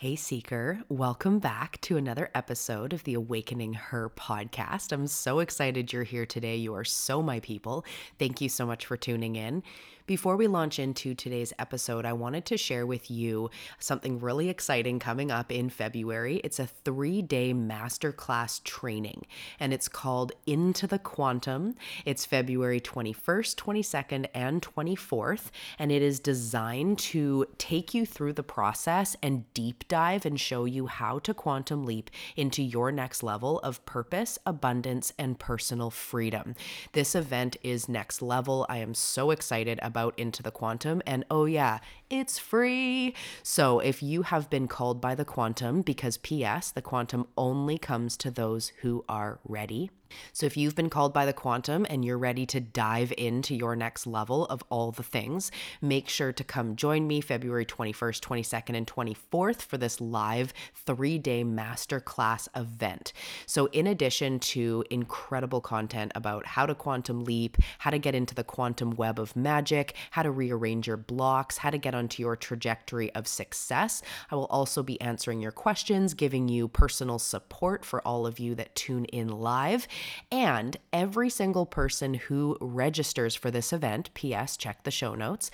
Hey, Seeker, welcome back to another episode of the Awakening Her podcast. I'm so excited you're here today. You are so my people. Thank you so much for tuning in. Before we launch into today's episode, I wanted to share with you something really exciting coming up in February. It's a three day masterclass training, and it's called Into the Quantum. It's February 21st, 22nd, and 24th, and it is designed to take you through the process and deep dive and show you how to quantum leap into your next level of purpose, abundance, and personal freedom. This event is next level. I am so excited about about Into the Quantum. And oh, yeah, it's free. So if you have been called by the quantum, because P.S., the quantum only comes to those who are ready so, if you've been called by the quantum and you're ready to dive into your next level of all the things, make sure to come join me February 21st, 22nd, and 24th for this live three day masterclass event. So, in addition to incredible content about how to quantum leap, how to get into the quantum web of magic, how to rearrange your blocks, how to get onto your trajectory of success, I will also be answering your questions, giving you personal support for all of you that tune in live. And every single person who registers for this event, P.S., check the show notes,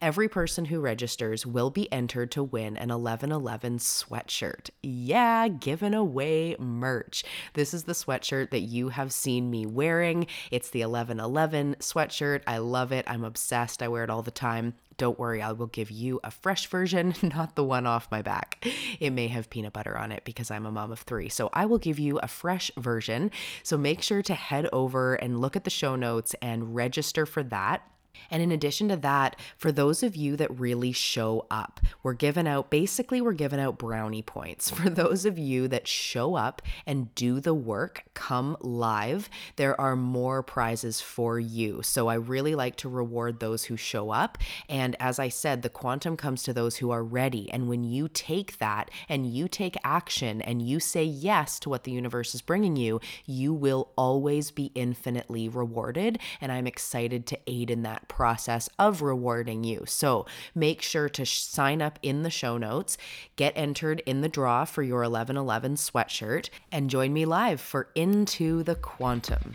every person who registers will be entered to win an 1111 sweatshirt. Yeah, giving away merch. This is the sweatshirt that you have seen me wearing. It's the 1111 sweatshirt. I love it. I'm obsessed. I wear it all the time. Don't worry, I will give you a fresh version, not the one off my back. It may have peanut butter on it because I'm a mom of three. So I will give you a fresh version. So make sure to head over and look at the show notes and register for that. And in addition to that, for those of you that really show up, we're giving out basically, we're giving out brownie points. For those of you that show up and do the work, come live, there are more prizes for you. So I really like to reward those who show up. And as I said, the quantum comes to those who are ready. And when you take that and you take action and you say yes to what the universe is bringing you, you will always be infinitely rewarded. And I'm excited to aid in that process of rewarding you. So make sure to sign up in the show notes, get entered in the draw for your 1111 sweatshirt, and join me live for Into the Quantum.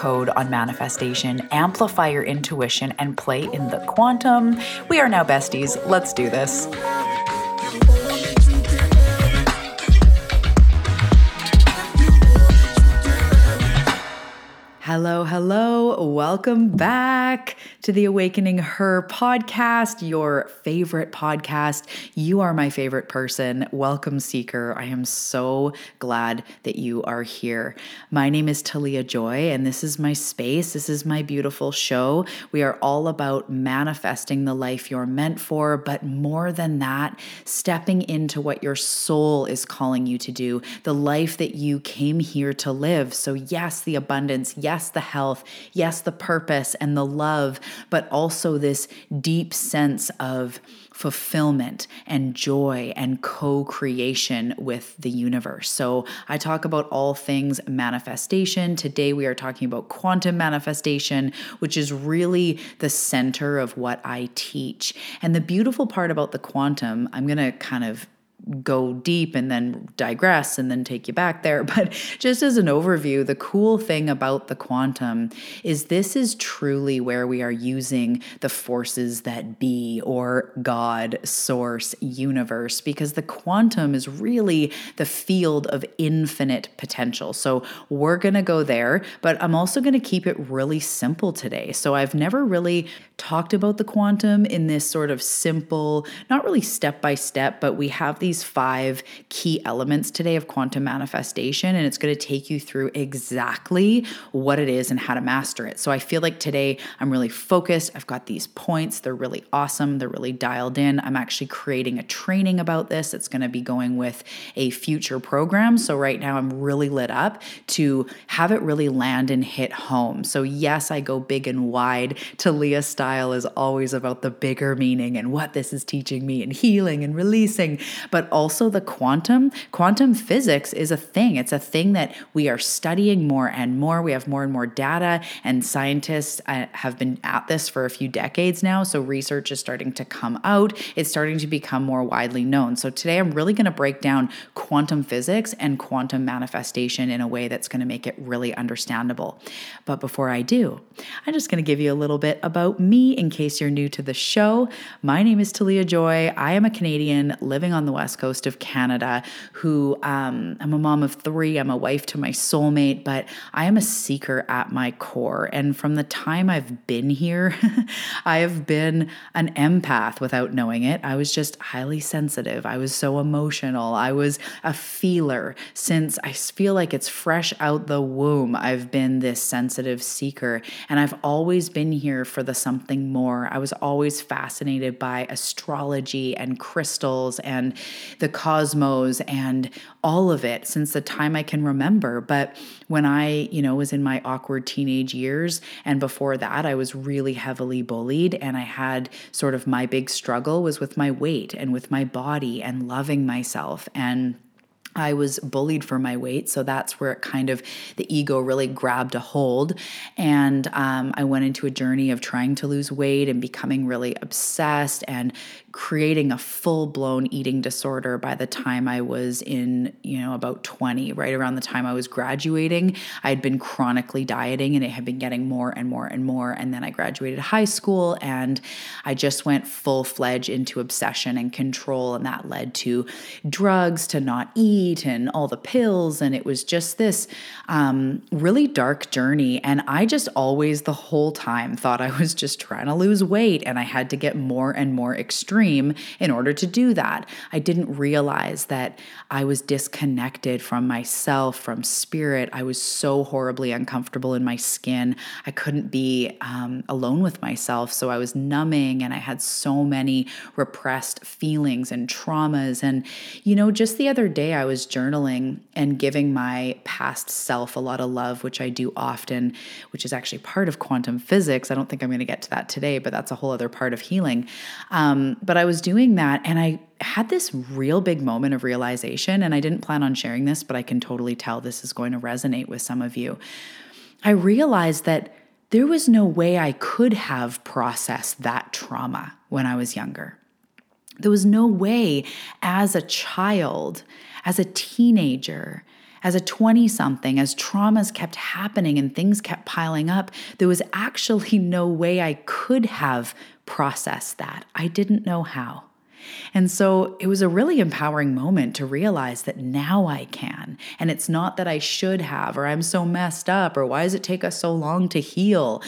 code on manifestation, amplify your intuition, and play in the quantum. We are now besties. Let's do this. Hello, hello. Welcome back to the Awakening Her podcast, your favorite podcast. You are my favorite person. Welcome, Seeker. I am so glad that you are here. My name is Talia Joy, and this is my space. This is my beautiful show. We are all about manifesting the life you're meant for, but more than that, stepping into what your soul is calling you to do, the life that you came here to live. So, yes, the abundance. Yes, the health, yes, the purpose and the love, but also this deep sense of fulfillment and joy and co creation with the universe. So, I talk about all things manifestation. Today, we are talking about quantum manifestation, which is really the center of what I teach. And the beautiful part about the quantum, I'm going to kind of go deep and then digress and then take you back there. But just as an overview, the cool thing about the quantum is this is truly where we are using the forces that be or God, source, universe, because the quantum is really the field of infinite potential. So we're going to go there, but I'm also going to keep it really simple today. So I've never really talked about the quantum in this sort of simple, not really step by step, but we have these these five key elements today of quantum manifestation, and it's going to take you through exactly what it is and how to master it. So I feel like today I'm really focused. I've got these points, they're really awesome, they're really dialed in. I'm actually creating a training about this. It's going to be going with a future program. So right now I'm really lit up to have it really land and hit home. So, yes, I go big and wide. Talia style is always about the bigger meaning and what this is teaching me and healing and releasing, but also the quantum. Quantum physics is a thing, it's a thing that we are studying more and more. We have more and more data, and scientists uh, have been at this for a few decades now. So, research is starting to come out, it's starting to become more widely known. So, today I'm really going to break down quantum physics and quantum manifestation in a way that's going to make it really understandable. But before I do, I'm just going to give you a little bit about me in case you're new to the show. My name is Talia Joy. I am a Canadian living on the west coast of Canada who um, I'm a mom of three. I'm a wife to my soulmate, but I am a seeker at my core. And from the time I've been here, I have been an empath without knowing it. I was just highly sensitive. I was so emotional. I was a feeler since I feel like it's fresh out the womb. I've been this sensitive seeker, and I've always been here for the something more. I was always fascinated by astrology and crystals and the cosmos and all of it since the time I can remember. But when I, you know, was in my awkward teenage years and before that, I was really heavily bullied and I had sort of my big struggle was with my weight and with my body and loving myself and I was bullied for my weight. So that's where it kind of the ego really grabbed a hold. And um, I went into a journey of trying to lose weight and becoming really obsessed and creating a full blown eating disorder by the time I was in, you know, about 20, right around the time I was graduating. I had been chronically dieting and it had been getting more and more and more. And then I graduated high school and I just went full fledged into obsession and control. And that led to drugs, to not eat, and all the pills. And it was just this um, really dark journey. And I just always, the whole time, thought I was just trying to lose weight and I had to get more and more extreme extreme in order to do that. I didn't realize that I was disconnected from myself, from spirit. I was so horribly uncomfortable in my skin. I couldn't be um, alone with myself. So I was numbing and I had so many repressed feelings and traumas. And, you know, just the other day I was journaling and giving my past self a lot of love, which I do often, which is actually part of quantum physics. I don't think I'm going to get to that today, but that's a whole other part of healing. Um, but I was doing that and I had this real big moment of realization. And I didn't plan on sharing this, but I can totally tell this is going to resonate with some of you. I realized that there was no way I could have processed that trauma when I was younger. There was no way as a child, as a teenager, as a 20 something, as traumas kept happening and things kept piling up, there was actually no way I could have process that. I didn't know how. And so it was a really empowering moment to realize that now I can. And it's not that I should have, or I'm so messed up, or why does it take us so long to heal?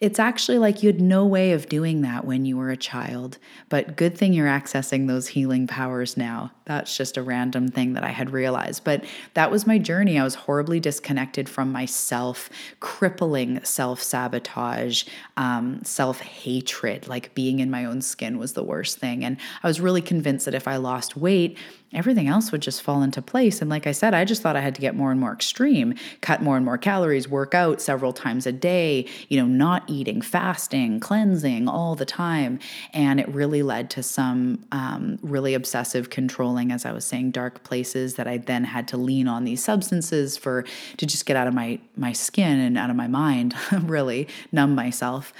It's actually like you had no way of doing that when you were a child. But good thing you're accessing those healing powers now. That's just a random thing that I had realized. But that was my journey. I was horribly disconnected from myself, crippling self sabotage, um, self hatred. Like being in my own skin was the worst thing. And I was really convinced that if I lost weight, everything else would just fall into place. And like I said, I just thought I had to get more and more extreme, cut more and more calories, work out several times a day, you know, not eating, fasting, cleansing all the time. And it really led to some um, really obsessive controlling, as I was saying, dark places that I then had to lean on these substances for to just get out of my my skin and out of my mind, really numb myself.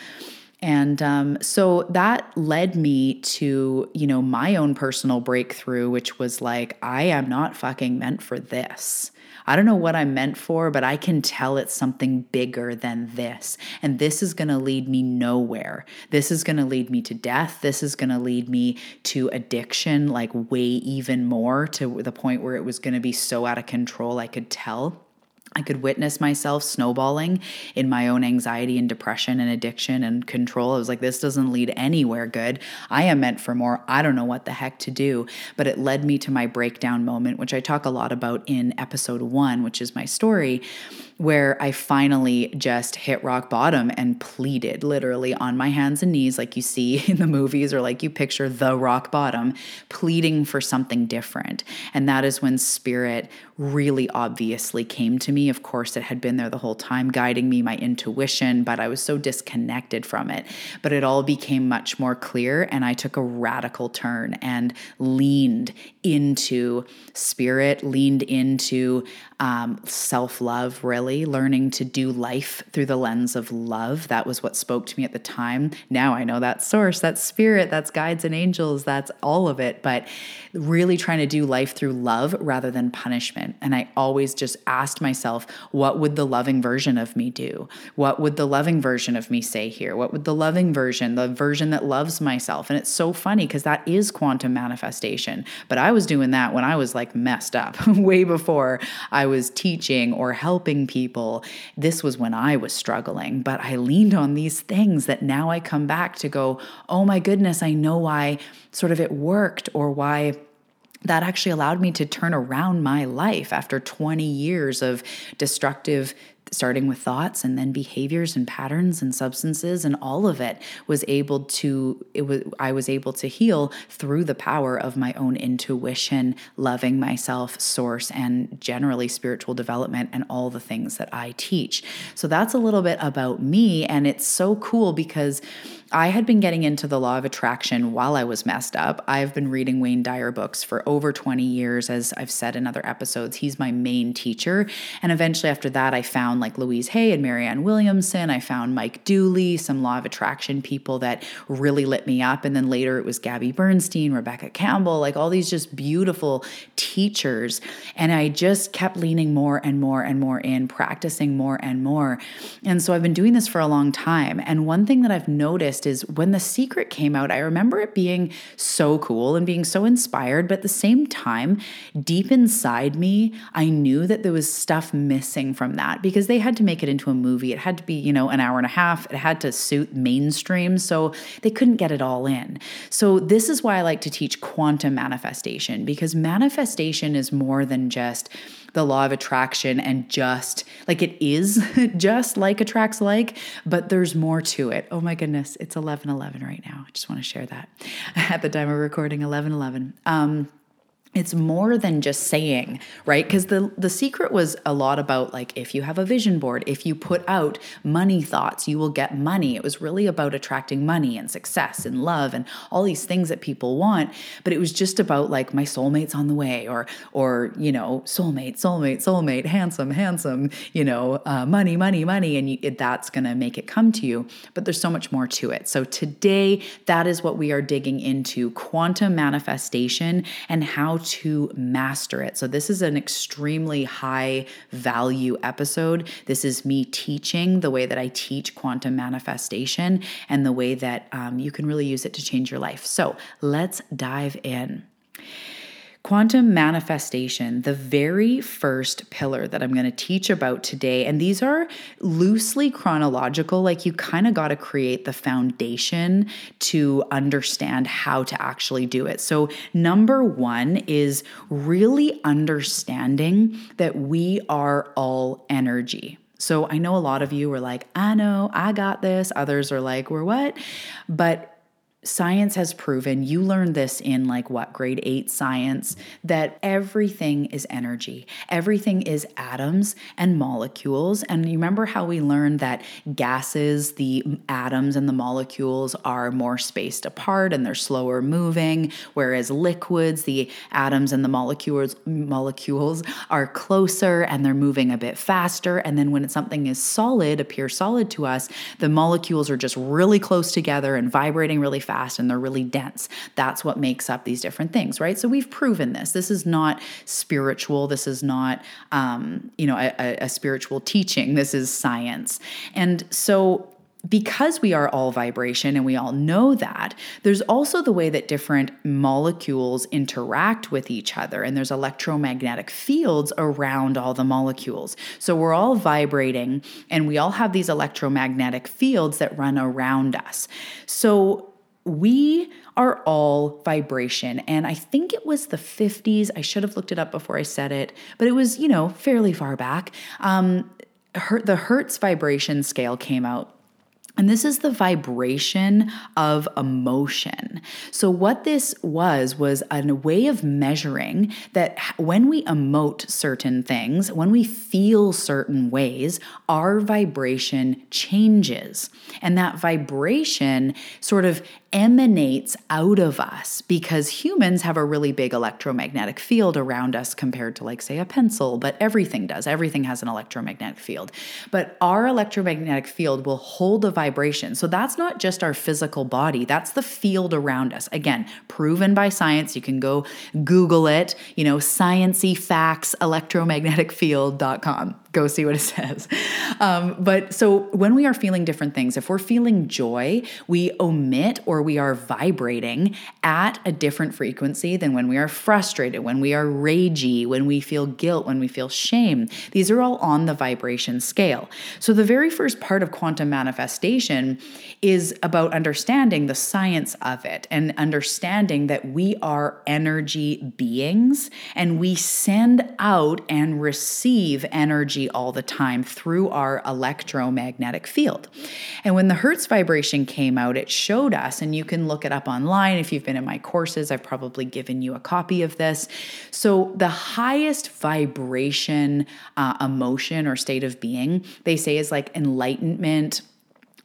And um, so that led me to, you know, my own personal breakthrough, which was like, I am not fucking meant for this. I don't know what I'm meant for, but I can tell it's something bigger than this. And this is going to lead me nowhere. This is going to lead me to death. This is going to lead me to addiction, like way even more to the point where it was going to be so out of control, I could tell. I could witness myself snowballing in my own anxiety and depression and addiction and control. I was like, this doesn't lead anywhere good. I am meant for more. I don't know what the heck to do. But it led me to my breakdown moment, which I talk a lot about in episode one, which is my story, where I finally just hit rock bottom and pleaded literally on my hands and knees, like you see in the movies or like you picture the rock bottom, pleading for something different. And that is when spirit really obviously came to me. Of course, it had been there the whole time, guiding me, my intuition, but I was so disconnected from it. But it all became much more clear, and I took a radical turn and leaned into spirit, leaned into um, self love, really, learning to do life through the lens of love. That was what spoke to me at the time. Now I know that source, that's spirit, that's guides and angels, that's all of it. But really trying to do life through love rather than punishment. And I always just asked myself, what would the loving version of me do? What would the loving version of me say here? What would the loving version, the version that loves myself? And it's so funny because that is quantum manifestation. But I was doing that when I was like messed up, way before I was teaching or helping people. This was when I was struggling, but I leaned on these things that now I come back to go, oh my goodness, I know why sort of it worked or why that actually allowed me to turn around my life after 20 years of destructive starting with thoughts and then behaviors and patterns and substances and all of it was able to it was I was able to heal through the power of my own intuition, loving myself, source and generally spiritual development and all the things that I teach. So that's a little bit about me and it's so cool because I had been getting into the law of attraction while I was messed up. I've been reading Wayne Dyer books for over 20 years, as I've said in other episodes. He's my main teacher. And eventually, after that, I found like Louise Hay and Marianne Williamson. I found Mike Dooley, some law of attraction people that really lit me up. And then later, it was Gabby Bernstein, Rebecca Campbell, like all these just beautiful teachers. And I just kept leaning more and more and more in, practicing more and more. And so I've been doing this for a long time. And one thing that I've noticed is when The Secret came out, I remember it being so cool and being so inspired, but at the same time, deep inside me, I knew that there was stuff missing from that because they had to make it into a movie. It had to be, you know, an hour and a half. It had to suit mainstream, so they couldn't get it all in. So this is why I like to teach quantum manifestation because manifestation is more than just the law of attraction and just like it is just like attracts like, but there's more to it. Oh my goodness, it's 11:11 right now. I just want to share that. At the time of recording 11:11. Um it's more than just saying right? Because the the secret was a lot about like if you have a vision board if you put out money thoughts you will get money. It was really about attracting money and success and love and all these things that people want. But it was just about like my soulmate's on the way or or you know soulmate soulmate soulmate handsome handsome you know uh, money money money. And you, it, that's going to make it come to you. But there's so much more to it. So today that is what we are digging into quantum manifestation and how to master it. So, this is an extremely high value episode. This is me teaching the way that I teach quantum manifestation and the way that um, you can really use it to change your life. So, let's dive in. Quantum manifestation, the very first pillar that I'm going to teach about today, and these are loosely chronological, like you kind of got to create the foundation to understand how to actually do it. So, number one is really understanding that we are all energy. So, I know a lot of you are like, I know, I got this. Others are like, we're what? But science has proven, you learned this in like what, grade eight science, that everything is energy. Everything is atoms and molecules. And you remember how we learned that gases, the atoms and the molecules are more spaced apart and they're slower moving, whereas liquids, the atoms and the molecules molecules are closer and they're moving a bit faster. And then when something is solid, appears solid to us, the molecules are just really close together and vibrating really fast fast and they're really dense. That's what makes up these different things, right? So we've proven this. This is not spiritual. This is not, um, you know, a, a spiritual teaching. This is science. And so because we are all vibration and we all know that, there's also the way that different molecules interact with each other, and there's electromagnetic fields around all the molecules. So we're all vibrating, and we all have these electromagnetic fields that run around us. So we are all vibration. And I think it was the 50s. I should have looked it up before I said it, but it was, you know, fairly far back. Um, the Hertz vibration scale came out and this is the vibration of emotion. So, what this was, was a way of measuring that when we emote certain things, when we feel certain ways, our vibration changes. And that vibration sort of emanates out of us because humans have a really big electromagnetic field around us compared to, like, say, a pencil, but everything does. Everything has an electromagnetic field. But our electromagnetic field will hold a vibration. So that's not just our physical body, that's the field around us. Again, proven by science. You can go Google it, you know, sciency facts electromagnetic field.com go see what it says. Um, but so when we are feeling different things, if we're feeling joy, we omit or we are vibrating at a different frequency than when we are frustrated, when we are ragey, when we feel guilt, when we feel shame. These are all on the vibration scale. So the very first part of quantum manifestation is about understanding the science of it and understanding that we are energy beings and we send out and receive energy energy all the time through our electromagnetic field. And when the Hertz vibration came out, it showed us, and you can look it up online. If you've been in my courses, I've probably given you a copy of this. So, the highest vibration uh, emotion or state of being, they say, is like enlightenment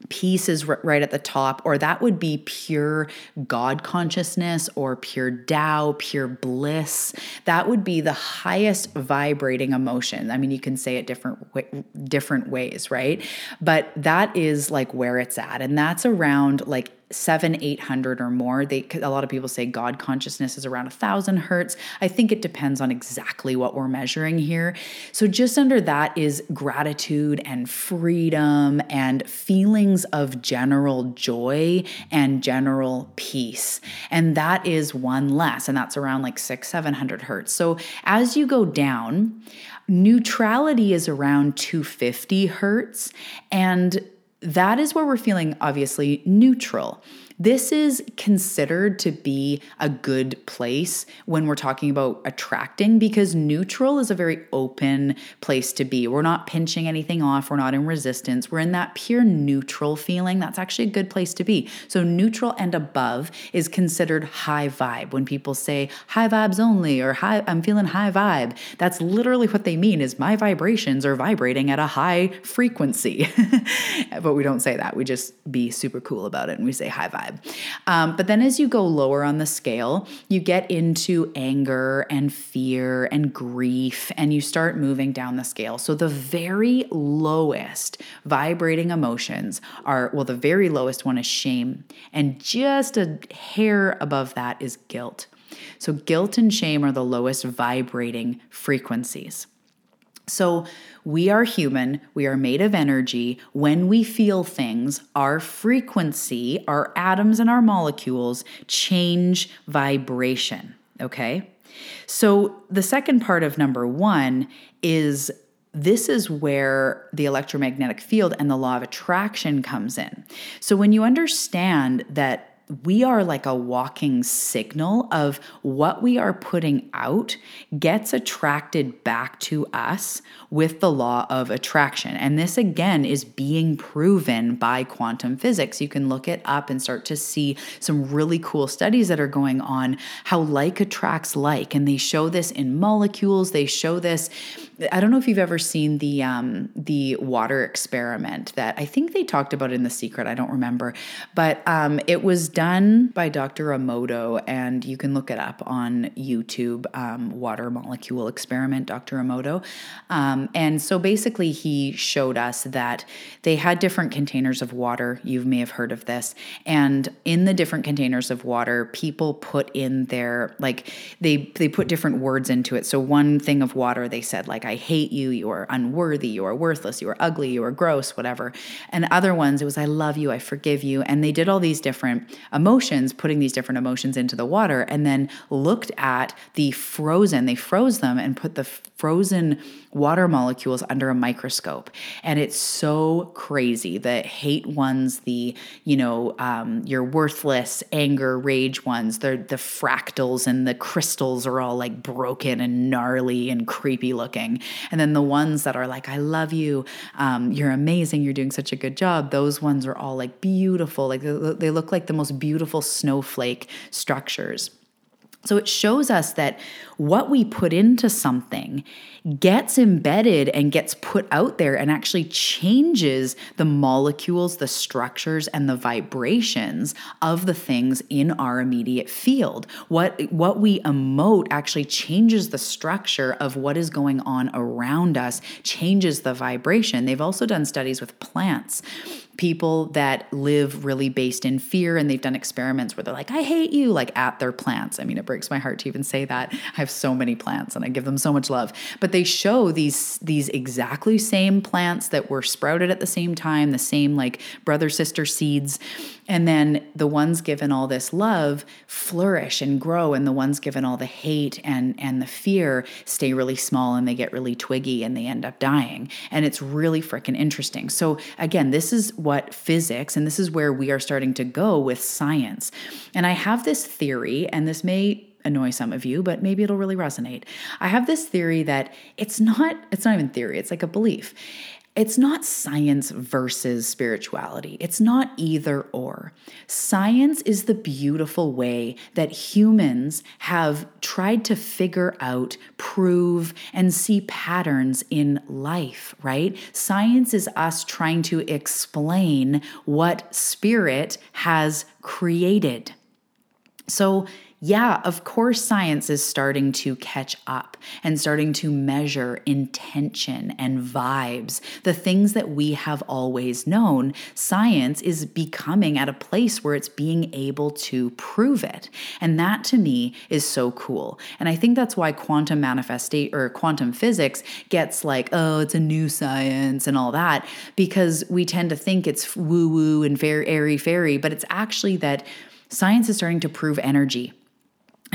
peace is right at the top, or that would be pure God consciousness or pure Tao, pure bliss. That would be the highest vibrating emotion. I mean, you can say it different different ways, right? But that is like where it's at, and that's around like seven, 800 or more. They, a lot of people say God consciousness is around a thousand hertz. I think it depends on exactly what we're measuring here. So just under that is gratitude and freedom and feelings of general joy and general peace. And that is one less, and that's around like six, 700 hertz. So as you go down, neutrality is around 250 hertz and that is where we're feeling obviously neutral. This is considered to be a good place when we're talking about attracting because neutral is a very open place to be. We're not pinching anything off, we're not in resistance. We're in that pure neutral feeling. That's actually a good place to be. So, neutral and above is considered high vibe. When people say high vibes only or high, I'm feeling high vibe, that's literally what they mean is my vibrations are vibrating at a high frequency. but we don't say that. We just be super cool about it and we say high vibe vibe. Um, but then as you go lower on the scale, you get into anger and fear and grief, and you start moving down the scale. So the very lowest vibrating emotions are, well, the very lowest one is shame, and just a hair above that is guilt. So guilt and shame are the lowest vibrating frequencies. So, we are human, we are made of energy. When we feel things, our frequency, our atoms and our molecules change vibration. Okay? So, the second part of number one is this is where the electromagnetic field and the law of attraction comes in. So, when you understand that we are like a walking signal of what we are putting out gets attracted back to us with the law of attraction. And this again is being proven by quantum physics. You can look it up and start to see some really cool studies that are going on how like attracts like. And they show this in molecules, they show this. I don't know if you've ever seen the um, the water experiment that I think they talked about in The Secret. I don't remember, but um, it was done by Dr. Emoto, and you can look it up on YouTube. Um, water molecule experiment, Dr. Emoto. Um, and so basically, he showed us that they had different containers of water. You may have heard of this. And in the different containers of water, people put in their like they they put different words into it. So one thing of water, they said like like, I hate you, you are unworthy, you are worthless, you are ugly, you are gross, whatever. And other ones, it was, I love you, I forgive you. And they did all these different emotions, putting these different emotions into the water, and then looked at the frozen, they froze them and put the frozen water molecules under a microscope. And it's so crazy. The hate ones, the, you know, um, your worthless anger, rage ones, the, the fractals and the crystals are all like broken and gnarly and creepy looking. And then the ones that are like, I love you, um, you're amazing, you're doing such a good job, those ones are all like beautiful. Like they look like the most beautiful snowflake structures. So it shows us that what we put into something gets embedded and gets put out there and actually changes the molecules, the structures, and the vibrations of the things in our immediate field. What, what we emote actually changes the structure of what is going on around us, changes the vibration. They've also done studies with plants people that live really based in fear and they've done experiments where they're like i hate you like at their plants i mean it breaks my heart to even say that i have so many plants and i give them so much love. But they show these these exactly same plants that were sprouted at the same time the same like brother sister seeds. And then the ones given all this love flourish and grow and the ones given all the hate and and the fear stay really small and they get really twiggy and they end up dying. And it's really freaking interesting. So again this is what physics, and this is where we are starting to go with science. And I have this theory, and this may annoy some of you, but maybe it'll really resonate. I have this theory that it's not, it's not even theory, it's like a belief it's not science versus spirituality. It's not either or. Science is the beautiful way that humans have tried to figure out, prove, and see patterns in life, right? Science is us trying to explain what spirit has created. So, yeah, of course, science is starting to catch up and starting to measure intention and vibes, the things that we have always known. Science is becoming at a place where it's being able to prove it. And that to me is so cool. And I think that's why quantum manifestation or quantum physics gets like, oh, it's a new science and all that, because we tend to think it's woo woo and very airy fairy, but it's actually that science is starting to prove energy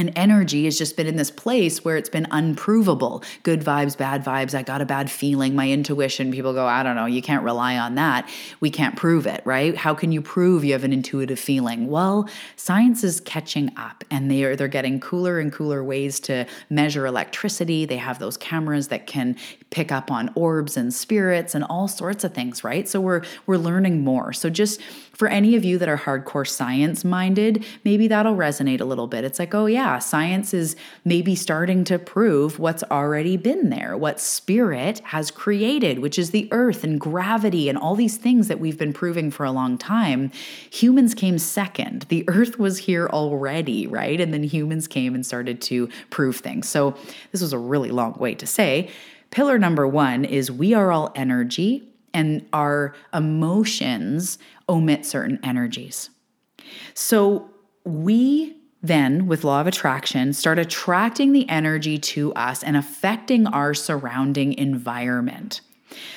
and energy has just been in this place where it's been unprovable. Good vibes, bad vibes. I got a bad feeling. My intuition, people go, I don't know, you can't rely on that. We can't prove it, right? How can you prove you have an intuitive feeling? Well, science is catching up and they are they're getting cooler and cooler ways to measure electricity. They have those cameras that can pick up on orbs and spirits and all sorts of things, right? So we're we're learning more. So just for any of you that are hardcore science minded, maybe that'll resonate a little bit. It's like, oh yeah, science is maybe starting to prove what's already been there, what spirit has created, which is the earth and gravity and all these things that we've been proving for a long time. Humans came second. The earth was here already, right? And then humans came and started to prove things. So this was a really long way to say. Pillar number one is we are all energy and our emotions omit certain energies. So we then, with law of attraction, start attracting the energy to us and affecting our surrounding environment.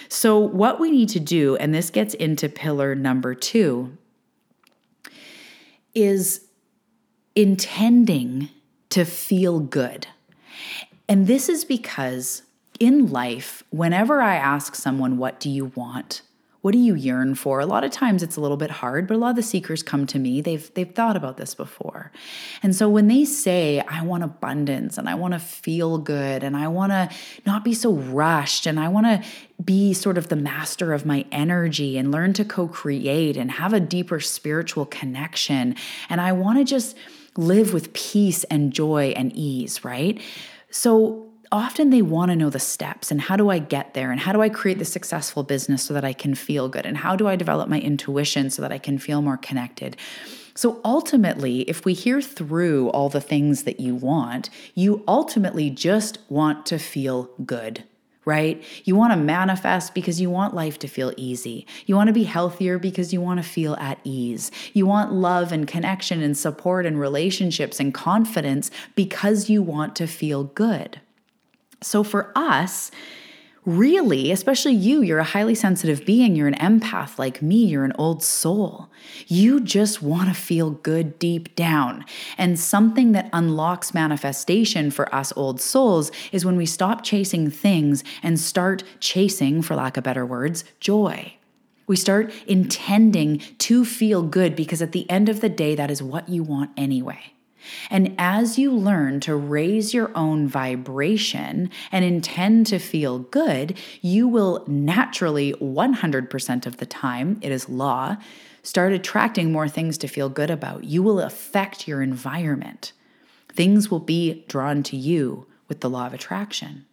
So, what we need to do, and this gets into pillar number two, is intending to feel good. And this is because in life, whenever I ask someone, What do you want? What do you yearn for? A lot of times it's a little bit hard, but a lot of the seekers come to me. They've they've thought about this before. And so when they say, I want abundance and I want to feel good and I want to not be so rushed and I want to be sort of the master of my energy and learn to co-create and have a deeper spiritual connection and I want to just live with peace and joy and ease, right? So often they want to know the steps and how do I get there and how do I create the successful business so that I can feel good and how do I develop my intuition so that I can feel more connected. So ultimately, if we hear through all the things that you want, you ultimately just want to feel good right? You want to manifest because you want life to feel easy. You want to be healthier because you want to feel at ease. You want love and connection and support and relationships and confidence because you want to feel good. So for us, really, especially you, you're a highly sensitive being, you're an empath like me, you're an old soul. You just want to feel good deep down. And something that unlocks manifestation for us old souls is when we stop chasing things and start chasing, for lack of better words, joy. We start intending to feel good because at the end of the day, that is what you want anyway. And as you learn to raise your own vibration and intend to feel good, you will naturally, 100% of the time, it is law, start attracting more things to feel good about. You will affect your environment. Things will be drawn to you with the law of attraction.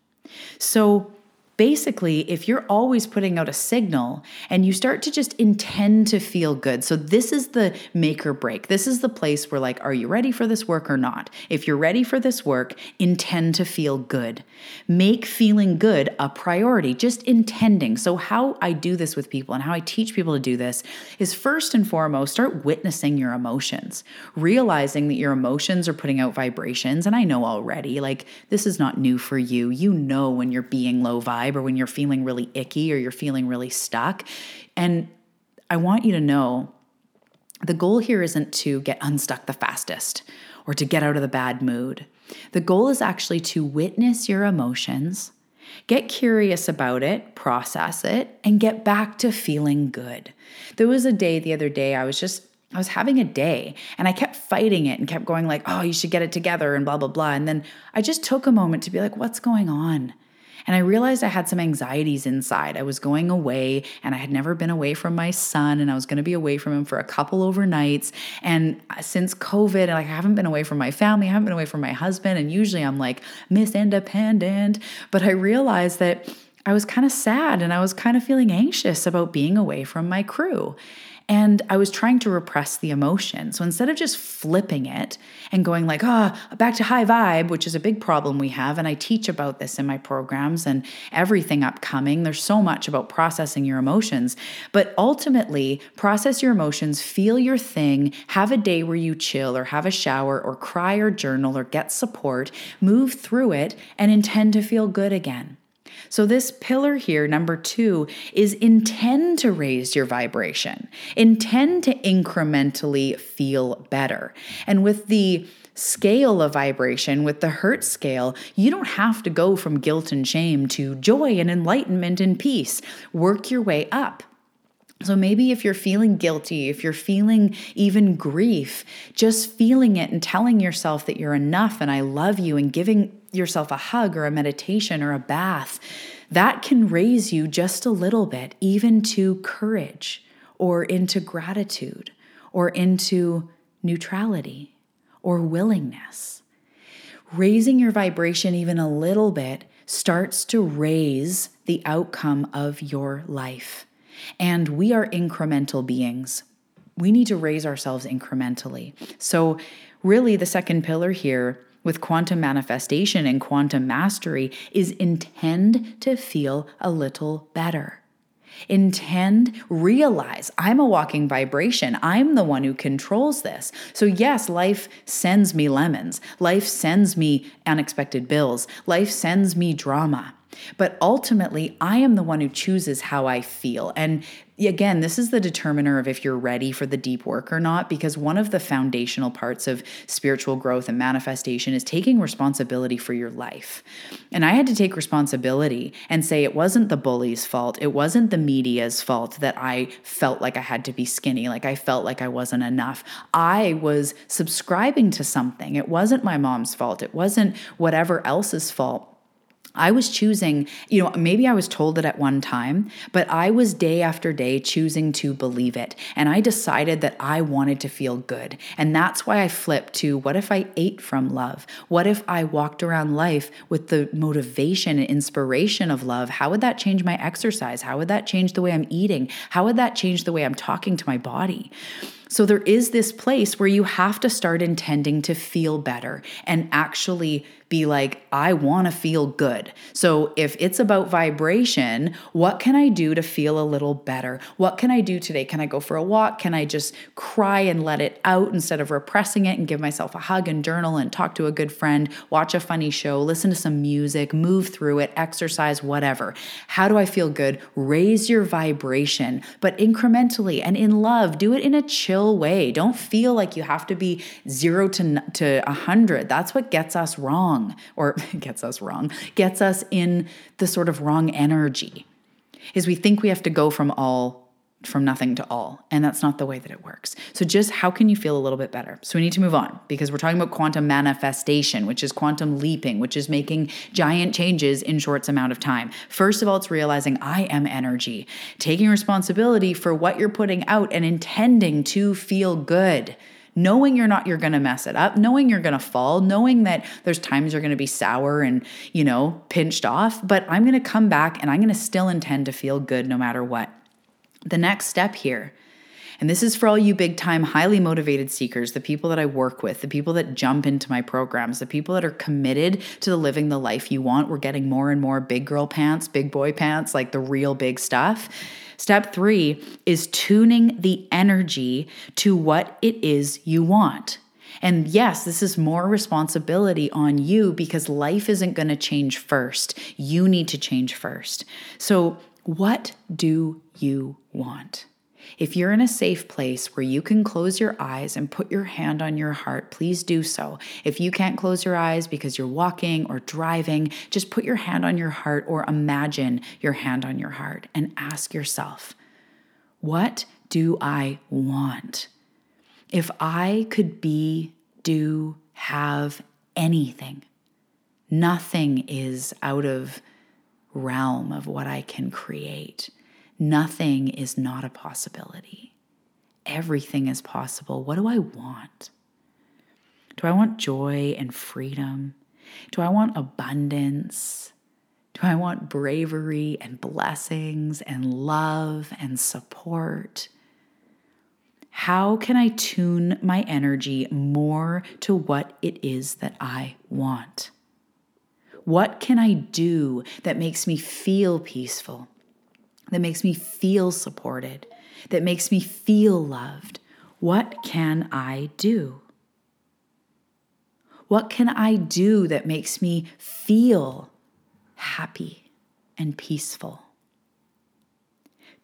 So, basically, if you're always putting out a signal and you start to just intend to feel good, so this is the make or break. This is the place where, like, are you ready for this work or not? If you're ready for this work, intend to feel good. Make feeling good a priority, just intending. So, how I do this with people and how I teach people to do this is first and foremost, start witnessing your emotions, realizing that your emotions are putting out vibrations. And I know already, like, this is not new for you. You know when you're being low vibe when you're feeling really icky or you're feeling really stuck. And I want you to know the goal here isn't to get unstuck the fastest or to get out of the bad mood. The goal is actually to witness your emotions, get curious about it, process it, and get back to feeling good. There was a day the other day I was just I was having a day and I kept fighting it and kept going like, "Oh, you should get it together" and blah blah blah. And then I just took a moment to be like, "What's going on?" And I realized I had some anxieties inside. I was going away and I had never been away from my son and I was going to be away from him for a couple overnights. And uh, since COVID, like I haven't been away from my family, I haven't been away from my husband. And usually I'm like Miss Independent. But I realized that I was kind of sad and I was kind of feeling anxious about being away from my crew. And I was trying to repress the emotion. So instead of just flipping it and going like, ah, oh, back to high vibe, which is a big problem we have, and I teach about this in my programs and everything upcoming. There's so much about processing your emotions. But ultimately, process your emotions, feel your thing, have a day where you chill or have a shower or cry or journal or get support, move through it, and intend to feel good again. So, this pillar here, number two, is intend to raise your vibration, intend to incrementally feel better. And with the scale of vibration, with the Hertz scale, you don't have to go from guilt and shame to joy and enlightenment and peace. Work your way up. So maybe if you're feeling guilty, if you're feeling even grief, just feeling it and telling yourself that you're enough and I love you and giving yourself a hug or a meditation or a bath, that can raise you just a little bit, even to courage or into gratitude or into neutrality or willingness. Raising your vibration even a little bit starts to raise the outcome of your life. And we are incremental beings. We need to raise ourselves incrementally. So, really, the second pillar here with quantum manifestation and quantum mastery is intend to feel a little better. Intend, realize I'm a walking vibration. I'm the one who controls this. So, yes, life sends me lemons. Life sends me unexpected bills. Life sends me drama. But ultimately, I am the one who chooses how I feel. And again, this is the determiner of if you're ready for the deep work or not, because one of the foundational parts of spiritual growth and manifestation is taking responsibility for your life. And I had to take responsibility and say it wasn't the bully's fault, it wasn't the media's fault that I felt like I had to be skinny, like I felt like I wasn't enough. I was subscribing to something. It wasn't my mom's fault, it wasn't whatever else's fault. I was choosing, you know, maybe I was told it at one time, but I was day after day choosing to believe it. And I decided that I wanted to feel good. And that's why I flipped to what if I ate from love? What if I walked around life with the motivation and inspiration of love? How would that change my exercise? How would that change the way I'm eating? How would that change the way I'm talking to my body? So there is this place where you have to start intending to feel better and actually be like, I want to feel good. So if it's about vibration, what can I do to feel a little better? What can I do today? Can I go for a walk? Can I just cry and let it out instead of repressing it and give myself a hug and journal and talk to a good friend, watch a funny show, listen to some music, move through it, exercise, whatever? How do I feel good? Raise your vibration, but incrementally and in love. Do it in a chill way. Don't feel like you have to be zero to, to a 100. That's what gets us wrong, or gets us wrong, gets us in the sort of wrong energy, is we think we have to go from all from nothing to all. And that's not the way that it works. So, just how can you feel a little bit better? So, we need to move on because we're talking about quantum manifestation, which is quantum leaping, which is making giant changes in short amount of time. First of all, it's realizing I am energy, taking responsibility for what you're putting out and intending to feel good knowing you're not you're going to mess it up knowing you're going to fall knowing that there's times you're going to be sour and you know pinched off but i'm going to come back and i'm going to still intend to feel good no matter what the next step here and this is for all you big time, highly motivated seekers, the people that I work with, the people that jump into my programs, the people that are committed to the living the life you want. We're getting more and more big girl pants, big boy pants, like the real big stuff. Step three is tuning the energy to what it is you want. And yes, this is more responsibility on you because life isn't going to change first. You need to change first. So, what do you want? If you're in a safe place where you can close your eyes and put your hand on your heart, please do so. If you can't close your eyes because you're walking or driving, just put your hand on your heart or imagine your hand on your heart and ask yourself, what do I want? If I could be, do, have anything, nothing is out of realm of what I can create. Nothing is not a possibility. Everything is possible. What do I want? Do I want joy and freedom? Do I want abundance? Do I want bravery and blessings and love and support? How can I tune my energy more to what it is that I want? What can I do that makes me feel peaceful, that makes me feel supported, that makes me feel loved, what can I do? What can I do that makes me feel happy and peaceful?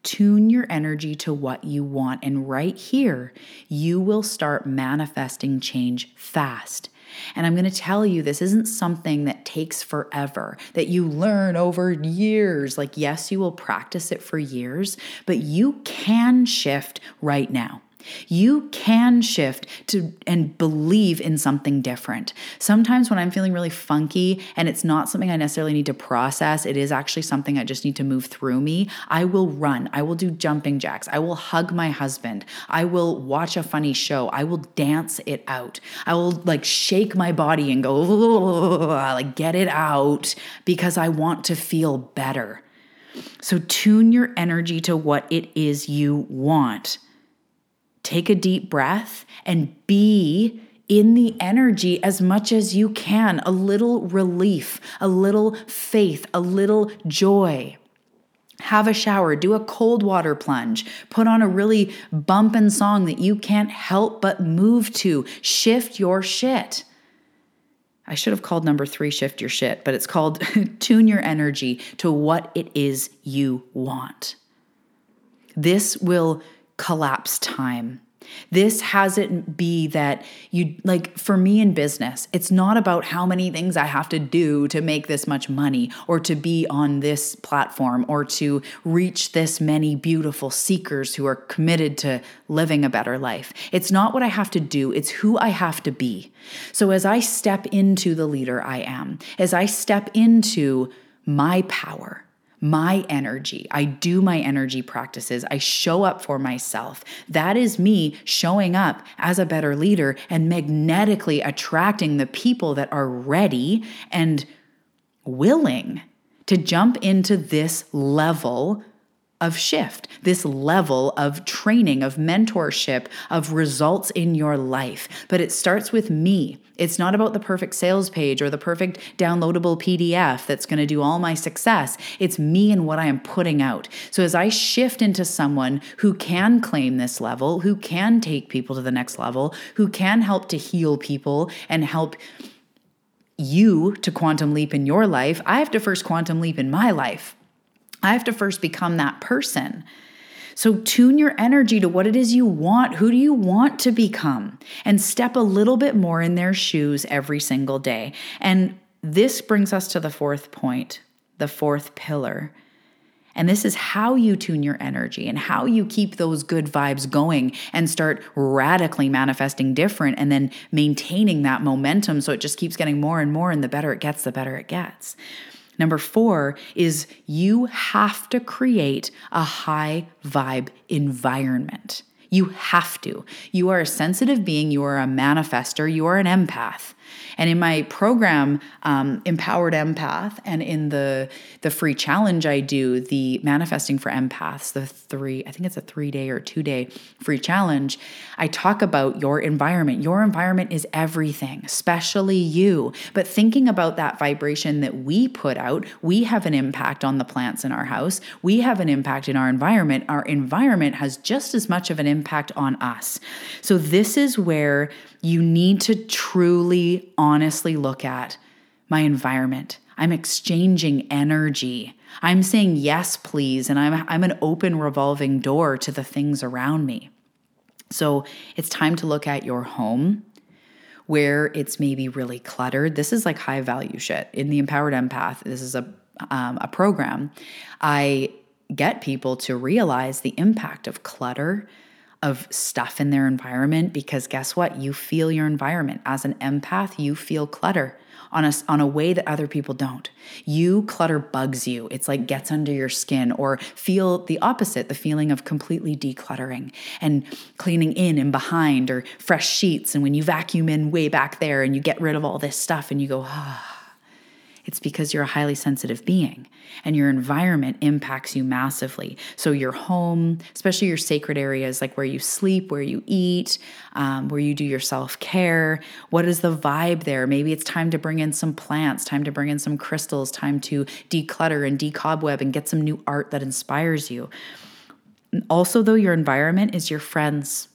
Tune your energy to what you want, and right here, you will start manifesting change fast and I'm going to tell you, this isn't something that takes forever, that you learn over years. Like, yes, you will practice it for years, but you can shift right now. You can shift to and believe in something different. Sometimes when I'm feeling really funky and it's not something I necessarily need to process, it is actually something I just need to move through me. I will run. I will do jumping jacks. I will hug my husband. I will watch a funny show. I will dance it out. I will like shake my body and go like get it out because I want to feel better. So tune your energy to what it is you want take a deep breath and be in the energy as much as you can a little relief, a little faith, a little joy. Have a shower, do a cold water plunge, put on a really bumpin' song that you can't help but move to. Shift your shit. I should have called number three shift your shit, but it's called tune your energy to what it is you want. This will collapse time. This has it be that you like for me in business, it's not about how many things I have to do to make this much money or to be on this platform or to reach this many beautiful seekers who are committed to living a better life. It's not what I have to do, it's who I have to be. So as I step into the leader I am, as I step into my power, my energy. I do my energy practices. I show up for myself. That is me showing up as a better leader and magnetically attracting the people that are ready and willing to jump into this level of shift, this level of training, of mentorship, of results in your life. But it starts with me. It's not about the perfect sales page or the perfect downloadable PDF that's going to do all my success. It's me and what I am putting out. So as I shift into someone who can claim this level, who can take people to the next level, who can help to heal people and help you to quantum leap in your life, I have to first quantum leap in my life. I have to first become that person. So tune your energy to what it is you want. Who do you want to become? And step a little bit more in their shoes every single day. And this brings us to the fourth point, the fourth pillar. And this is how you tune your energy and how you keep those good vibes going and start radically manifesting different and then maintaining that momentum so it just keeps getting more and more. And the better it gets, the better it gets. Number four is you have to create a high vibe environment. You have to. You are a sensitive being, you are a manifester, you are an empath. And in my program, um, Empowered Empath, and in the the free challenge I do, the Manifesting for Empaths, the three, I think it's a three day or two day free challenge, I talk about your environment. Your environment is everything, especially you. But thinking about that vibration that we put out, we have an impact on the plants in our house. We have an impact in our environment. Our environment has just as much of an impact on us. So this is where you need to truly, honestly look at my environment. I'm exchanging energy. I'm saying yes, please. And I'm, I'm an open revolving door to the things around me. So it's time to look at your home where it's maybe really cluttered. This is like high value shit. In the Empowered Empath, this is a, um, a program. I get people to realize the impact of clutter of stuff in their environment because guess what? You feel your environment. As an empath, you feel clutter on a, on a way that other people don't. You clutter bugs you. It's like gets under your skin or feel the opposite, the feeling of completely decluttering and cleaning in and behind or fresh sheets. And when you vacuum in way back there and you get rid of all this stuff and you go, ah it's because you're a highly sensitive being and your environment impacts you massively. So, your home, especially your sacred areas like where you sleep, where you eat, um, where you do your self care, what is the vibe there? Maybe it's time to bring in some plants, time to bring in some crystals, time to declutter and decobweb and get some new art that inspires you. Also, though, your environment is your friends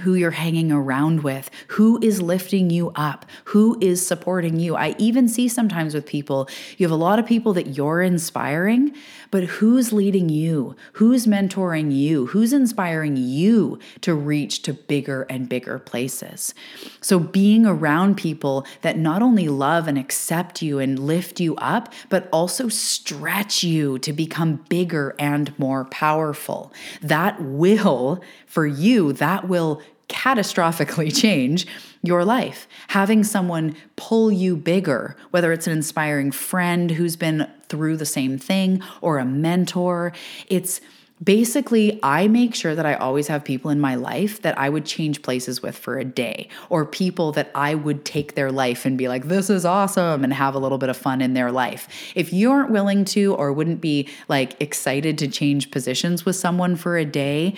who you're hanging around with, who is lifting you up, who is supporting you. I even see sometimes with people, you have a lot of people that you're inspiring, but who's leading you? Who's mentoring you? Who's inspiring you to reach to bigger and bigger places? So being around people that not only love and accept you and lift you up, but also stretch you to become bigger and more powerful. That will, for you, that will catastrophically change your life. Having someone pull you bigger, whether it's an inspiring friend who's been through the same thing or a mentor, it's basically, I make sure that I always have people in my life that I would change places with for a day, or people that I would take their life and be like, this is awesome, and have a little bit of fun in their life. If you aren't willing to, or wouldn't be like excited to change positions with someone for a day,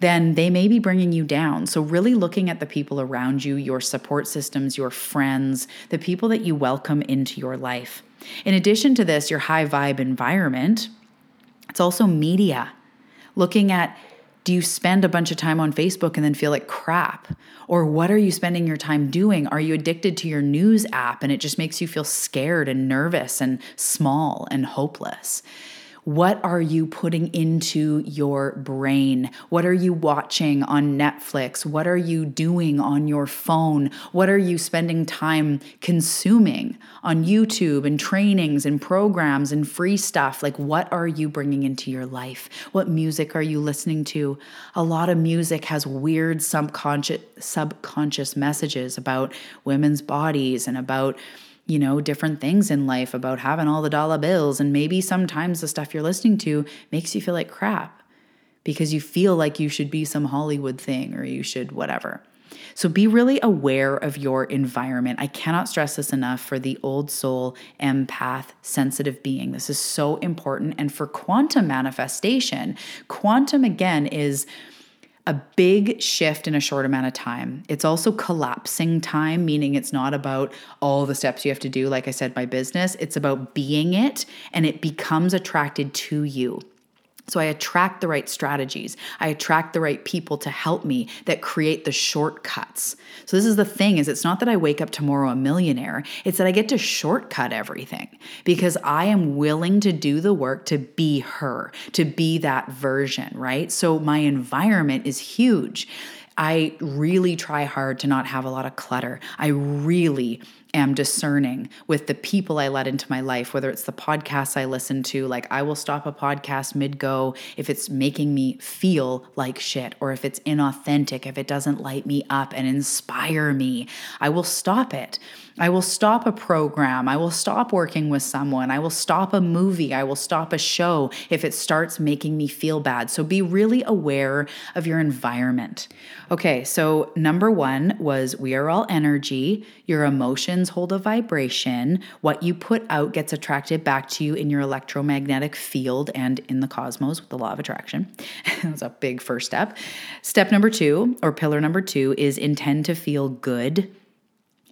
then they may be bringing you down. So, really looking at the people around you, your support systems, your friends, the people that you welcome into your life. In addition to this, your high vibe environment, it's also media. Looking at do you spend a bunch of time on Facebook and then feel like crap? Or what are you spending your time doing? Are you addicted to your news app and it just makes you feel scared and nervous and small and hopeless? What are you putting into your brain? What are you watching on Netflix? What are you doing on your phone? What are you spending time consuming on YouTube and trainings and programs and free stuff? Like, what are you bringing into your life? What music are you listening to? A lot of music has weird subconscious subconscious messages about women's bodies and about you know, different things in life about having all the dollar bills. And maybe sometimes the stuff you're listening to makes you feel like crap because you feel like you should be some Hollywood thing or you should whatever. So be really aware of your environment. I cannot stress this enough for the old soul, empath, sensitive being. This is so important. And for quantum manifestation, quantum again is a big shift in a short amount of time. It's also collapsing time, meaning it's not about all the steps you have to do. Like I said, my business, it's about being it and it becomes attracted to you. So I attract the right strategies. I attract the right people to help me that create the shortcuts. So this is the thing is it's not that I wake up tomorrow a millionaire. It's that I get to shortcut everything because I am willing to do the work to be her, to be that version, right? So my environment is huge. I really try hard to not have a lot of clutter. I really am discerning with the people I let into my life, whether it's the podcasts I listen to, like I will stop a podcast mid go if it's making me feel like shit, or if it's inauthentic, if it doesn't light me up and inspire me, I will stop it. I will stop a program. I will stop working with someone. I will stop a movie. I will stop a show if it starts making me feel bad. So be really aware of your environment. Okay, so number one was we are all energy. Your emotions hold a vibration. What you put out gets attracted back to you in your electromagnetic field and in the cosmos with the law of attraction. That's a big first step. Step number two, or pillar number two, is intend to feel good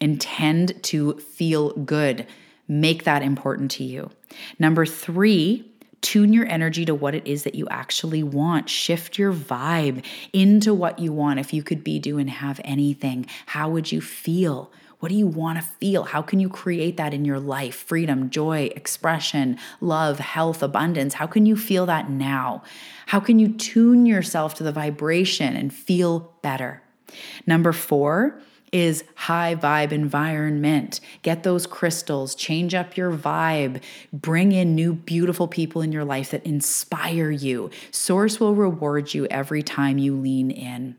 Intend to feel good. Make that important to you. Number three, tune your energy to what it is that you actually want. Shift your vibe into what you want. If you could be, do, and have anything, how would you feel? What do you want to feel? How can you create that in your life? Freedom, joy, expression, love, health, abundance. How can you feel that now? How can you tune yourself to the vibration and feel better? Number four, is high vibe environment. Get those crystals, change up your vibe, bring in new beautiful people in your life that inspire you. Source will reward you every time you lean in.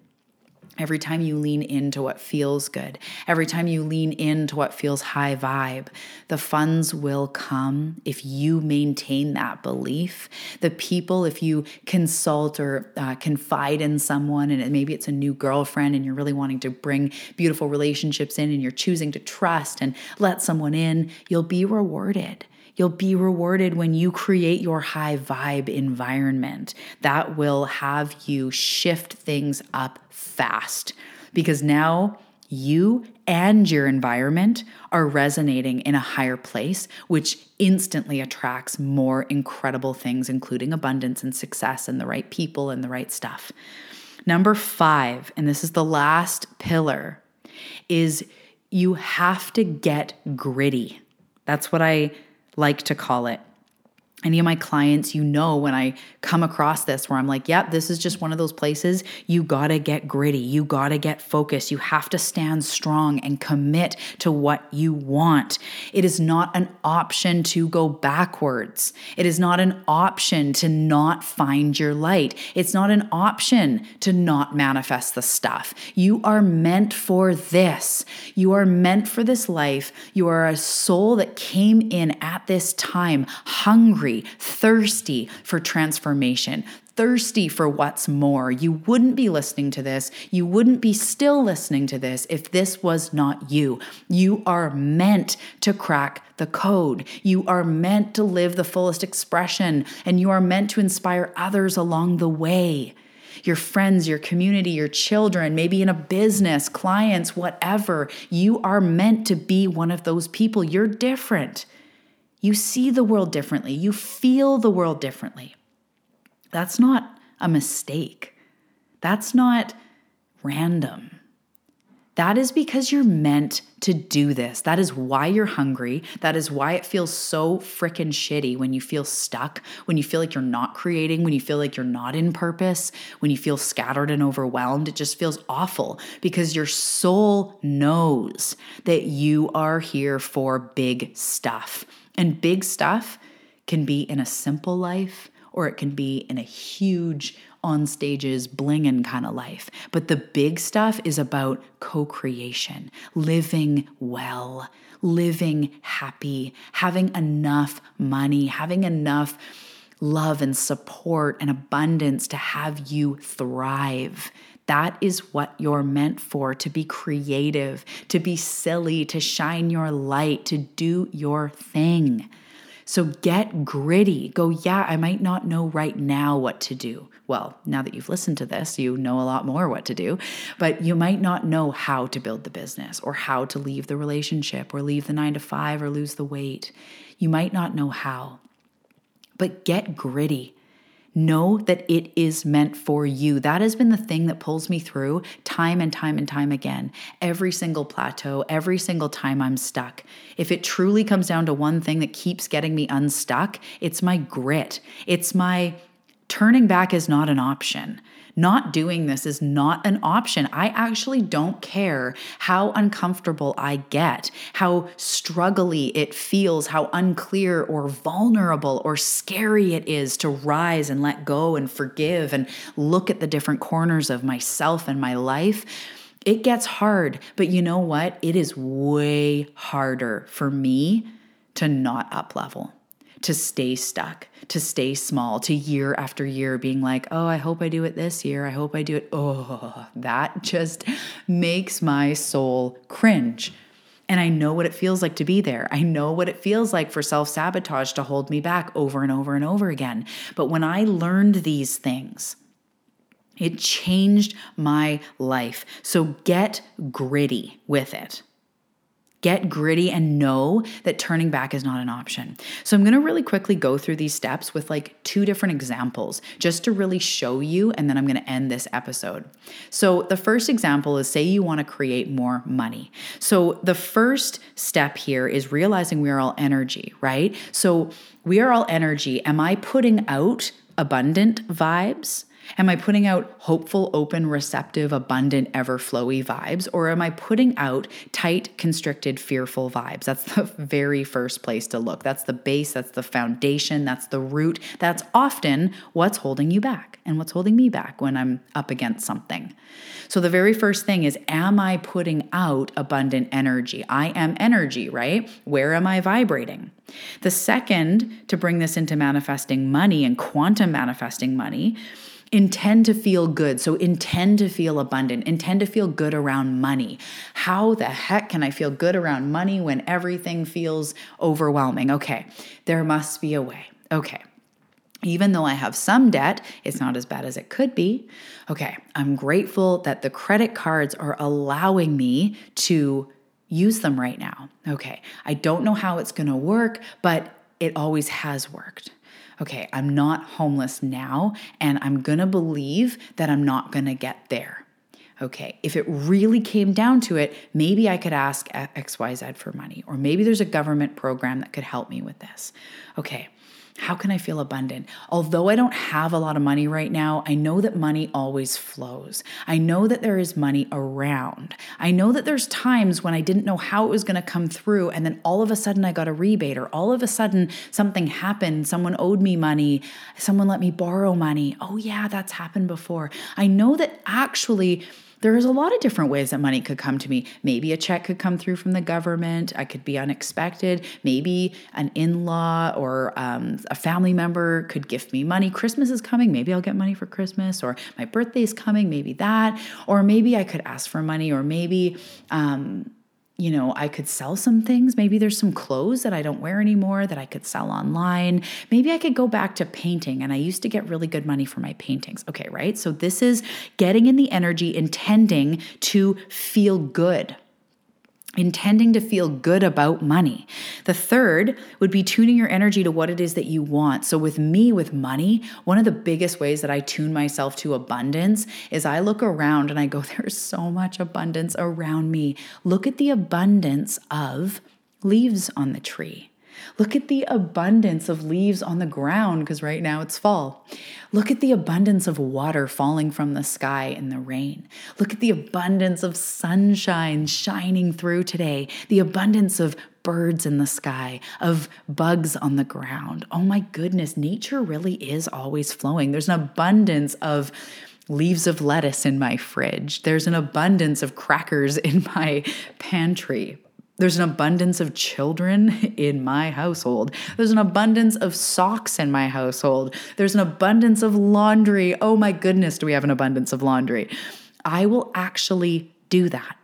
Every time you lean into what feels good, every time you lean into what feels high vibe, the funds will come if you maintain that belief. The people, if you consult or uh, confide in someone, and maybe it's a new girlfriend and you're really wanting to bring beautiful relationships in and you're choosing to trust and let someone in, you'll be rewarded. You'll be rewarded when you create your high vibe environment. That will have you shift things up fast because now you and your environment are resonating in a higher place, which instantly attracts more incredible things, including abundance and success and the right people and the right stuff. Number five, and this is the last pillar, is you have to get gritty. That's what I like to call it any of my clients, you know, when I come across this where I'm like, yep, this is just one of those places you gotta get gritty. You gotta get focused. You have to stand strong and commit to what you want. It is not an option to go backwards. It is not an option to not find your light. It's not an option to not manifest the stuff. You are meant for this. You are meant for this life. You are a soul that came in at this time hungry hungry, thirsty for transformation, thirsty for what's more. You wouldn't be listening to this. You wouldn't be still listening to this if this was not you. You are meant to crack the code. You are meant to live the fullest expression, and you are meant to inspire others along the way. Your friends, your community, your children, maybe in a business, clients, whatever. You are meant to be one of those people. You're different. You see the world differently. You feel the world differently. That's not a mistake. That's not random. That is because you're meant to do this. That is why you're hungry. That is why it feels so freaking shitty when you feel stuck, when you feel like you're not creating, when you feel like you're not in purpose, when you feel scattered and overwhelmed. It just feels awful because your soul knows that you are here for big stuff. And big stuff can be in a simple life or it can be in a huge on stages blingin' kind of life. But the big stuff is about co creation, living well, living happy, having enough money, having enough love and support and abundance to have you thrive. That is what you're meant for to be creative, to be silly, to shine your light, to do your thing. So get gritty. Go, yeah, I might not know right now what to do. Well, now that you've listened to this, you know a lot more what to do, but you might not know how to build the business or how to leave the relationship or leave the nine to five or lose the weight. You might not know how, but get gritty. Know that it is meant for you. That has been the thing that pulls me through time and time and time again. Every single plateau, every single time I'm stuck. If it truly comes down to one thing that keeps getting me unstuck, it's my grit. It's my turning back is not an option. Not doing this is not an option. I actually don't care how uncomfortable I get, how struggly it feels, how unclear or vulnerable or scary it is to rise and let go and forgive and look at the different corners of myself and my life. It gets hard, but you know what? It is way harder for me to not up level to stay stuck, to stay small, to year after year being like, oh, I hope I do it this year. I hope I do it. Oh, that just makes my soul cringe. And I know what it feels like to be there. I know what it feels like for self sabotage to hold me back over and over and over again. But when I learned these things, it changed my life. So get gritty with it. Get gritty and know that turning back is not an option. So, I'm gonna really quickly go through these steps with like two different examples just to really show you, and then I'm gonna end this episode. So, the first example is say you wanna create more money. So, the first step here is realizing we are all energy, right? So, we are all energy. Am I putting out abundant vibes? Am I putting out hopeful, open, receptive, abundant, ever flowy vibes? Or am I putting out tight, constricted, fearful vibes? That's the very first place to look. That's the base, that's the foundation, that's the root. That's often what's holding you back and what's holding me back when I'm up against something. So the very first thing is Am I putting out abundant energy? I am energy, right? Where am I vibrating? The second, to bring this into manifesting money and quantum manifesting money, intend to feel good. So intend to feel abundant, intend to feel good around money. How the heck can I feel good around money when everything feels overwhelming? Okay, there must be a way. Okay. Even though I have some debt, it's not as bad as it could be. Okay, I'm grateful that the credit cards are allowing me to use them right now. Okay, I don't know how it's gonna work, but it always has worked okay, I'm not homeless now, and I'm gonna believe that I'm not gonna get there. Okay, if it really came down to it, maybe I could ask XYZ for money, or maybe there's a government program that could help me with this. Okay, how can I feel abundant? Although I don't have a lot of money right now, I know that money always flows. I know that there is money around. I know that there's times when I didn't know how it was going to come through, and then all of a sudden I got a rebate, or all of a sudden something happened. Someone owed me money. Someone let me borrow money. Oh, yeah, that's happened before. I know that actually there's a lot of different ways that money could come to me. Maybe a check could come through from the government. I could be unexpected. Maybe an in law or um, a family member could gift me money. Christmas is coming. Maybe I'll get money for Christmas, or my birthday is coming. Maybe that. Or maybe I could ask for money, or maybe, um, you know, I could sell some things. Maybe there's some clothes that I don't wear anymore that I could sell online. Maybe I could go back to painting and I used to get really good money for my paintings. Okay, right? So this is getting in the energy, intending to feel good intending to feel good about money. The third would be tuning your energy to what it is that you want. So, with me, with money, one of the biggest ways that I tune myself to abundance is I look around and I go, there's so much abundance around me. Look at the abundance of leaves on the tree. Look at the abundance of leaves on the ground because right now it's fall. Look at the abundance of water falling from the sky in the rain. Look at the abundance of sunshine shining through today, the abundance of birds in the sky, of bugs on the ground. Oh my goodness, nature really is always flowing. There's an abundance of leaves of lettuce in my fridge. There's an abundance of crackers in my pantry. There's an abundance of children in my household. There's an abundance of socks in my household. There's an abundance of laundry. Oh my goodness, do we have an abundance of laundry? I will actually do that.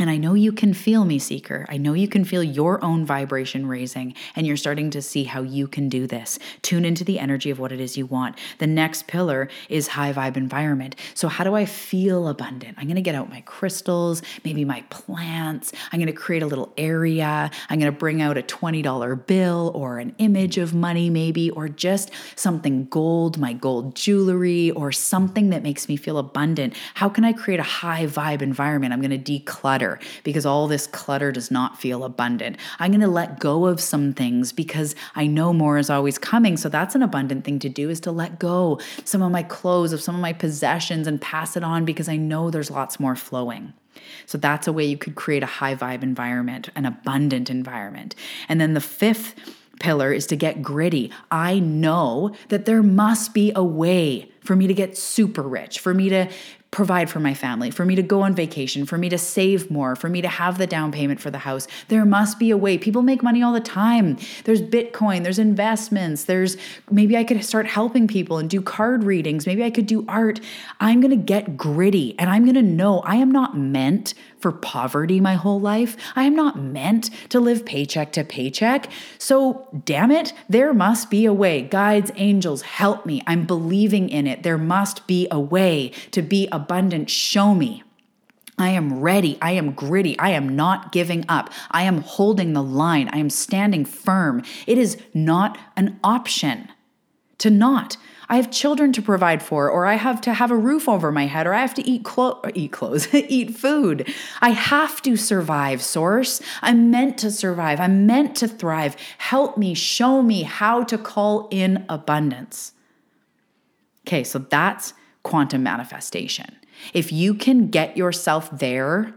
And I know you can feel me, seeker. I know you can feel your own vibration raising, and you're starting to see how you can do this. Tune into the energy of what it is you want. The next pillar is high vibe environment. So, how do I feel abundant? I'm gonna get out my crystals, maybe my plants. I'm gonna create a little area. I'm gonna bring out a $20 bill or an image of money, maybe, or just something gold, my gold jewelry, or something that makes me feel abundant. How can I create a high vibe environment? I'm gonna declutter clutter because all this clutter does not feel abundant. I'm going to let go of some things because I know more is always coming. So that's an abundant thing to do is to let go some of my clothes, of some of my possessions and pass it on because I know there's lots more flowing. So that's a way you could create a high vibe environment, an abundant environment. And then the fifth pillar is to get gritty. I know that there must be a way for me to get super rich, for me to provide for my family, for me to go on vacation, for me to save more, for me to have the down payment for the house. There must be a way. People make money all the time. There's Bitcoin, there's investments, there's maybe I could start helping people and do card readings, maybe I could do art. I'm going to get gritty and I'm going to know I am not meant for poverty my whole life. I am not meant to live paycheck to paycheck. So, damn it, there must be a way. Guides, angels, help me. I'm believing in it. There must be a way to be abundant. Show me. I am ready. I am gritty. I am not giving up. I am holding the line. I am standing firm. It is not an option to not. I have children to provide for, or I have to have a roof over my head, or I have to eat, clo- eat clothes, eat food. I have to survive, Source. I'm meant to survive. I'm meant to thrive. Help me, show me how to call in abundance. Okay, so that's quantum manifestation. If you can get yourself there,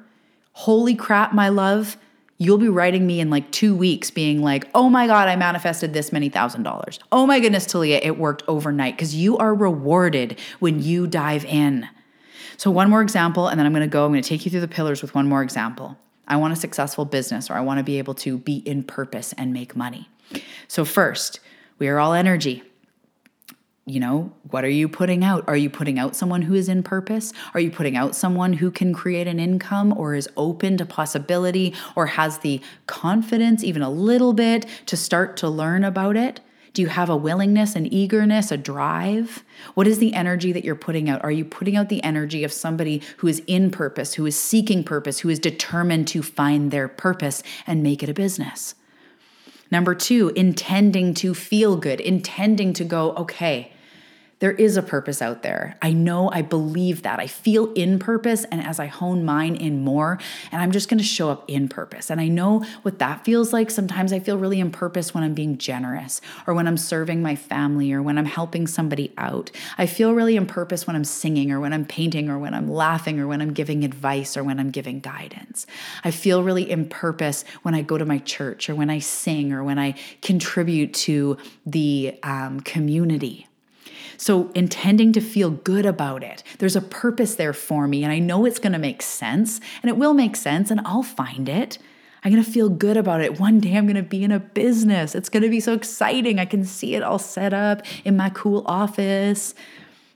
holy crap, my love, you'll be writing me in like two weeks being like, oh my God, I manifested this many thousand dollars. Oh my goodness, Talia, it worked overnight because you are rewarded when you dive in. So, one more example, and then I'm gonna go, I'm gonna take you through the pillars with one more example. I want a successful business or I wanna be able to be in purpose and make money. So, first, we are all energy you know, what are you putting out? Are you putting out someone who is in purpose? Are you putting out someone who can create an income or is open to possibility or has the confidence, even a little bit, to start to learn about it? Do you have a willingness, an eagerness, a drive? What is the energy that you're putting out? Are you putting out the energy of somebody who is in purpose, who is seeking purpose, who is determined to find their purpose and make it a business? Number two, intending to feel good, intending to go, okay, there is a purpose out there. I know, I believe that. I feel in purpose. And as I hone mine in more, and I'm just going to show up in purpose. And I know what that feels like. Sometimes I feel really in purpose when I'm being generous or when I'm serving my family or when I'm helping somebody out. I feel really in purpose when I'm singing or when I'm painting or when I'm laughing or when I'm giving advice or when I'm giving guidance. I feel really in purpose when I go to my church or when I sing or when I contribute to the um, community. So, intending to feel good about it. There's a purpose there for me, and I know it's going to make sense, and it will make sense, and I'll find it. I'm going to feel good about it. One day I'm going to be in a business. It's going to be so exciting. I can see it all set up in my cool office.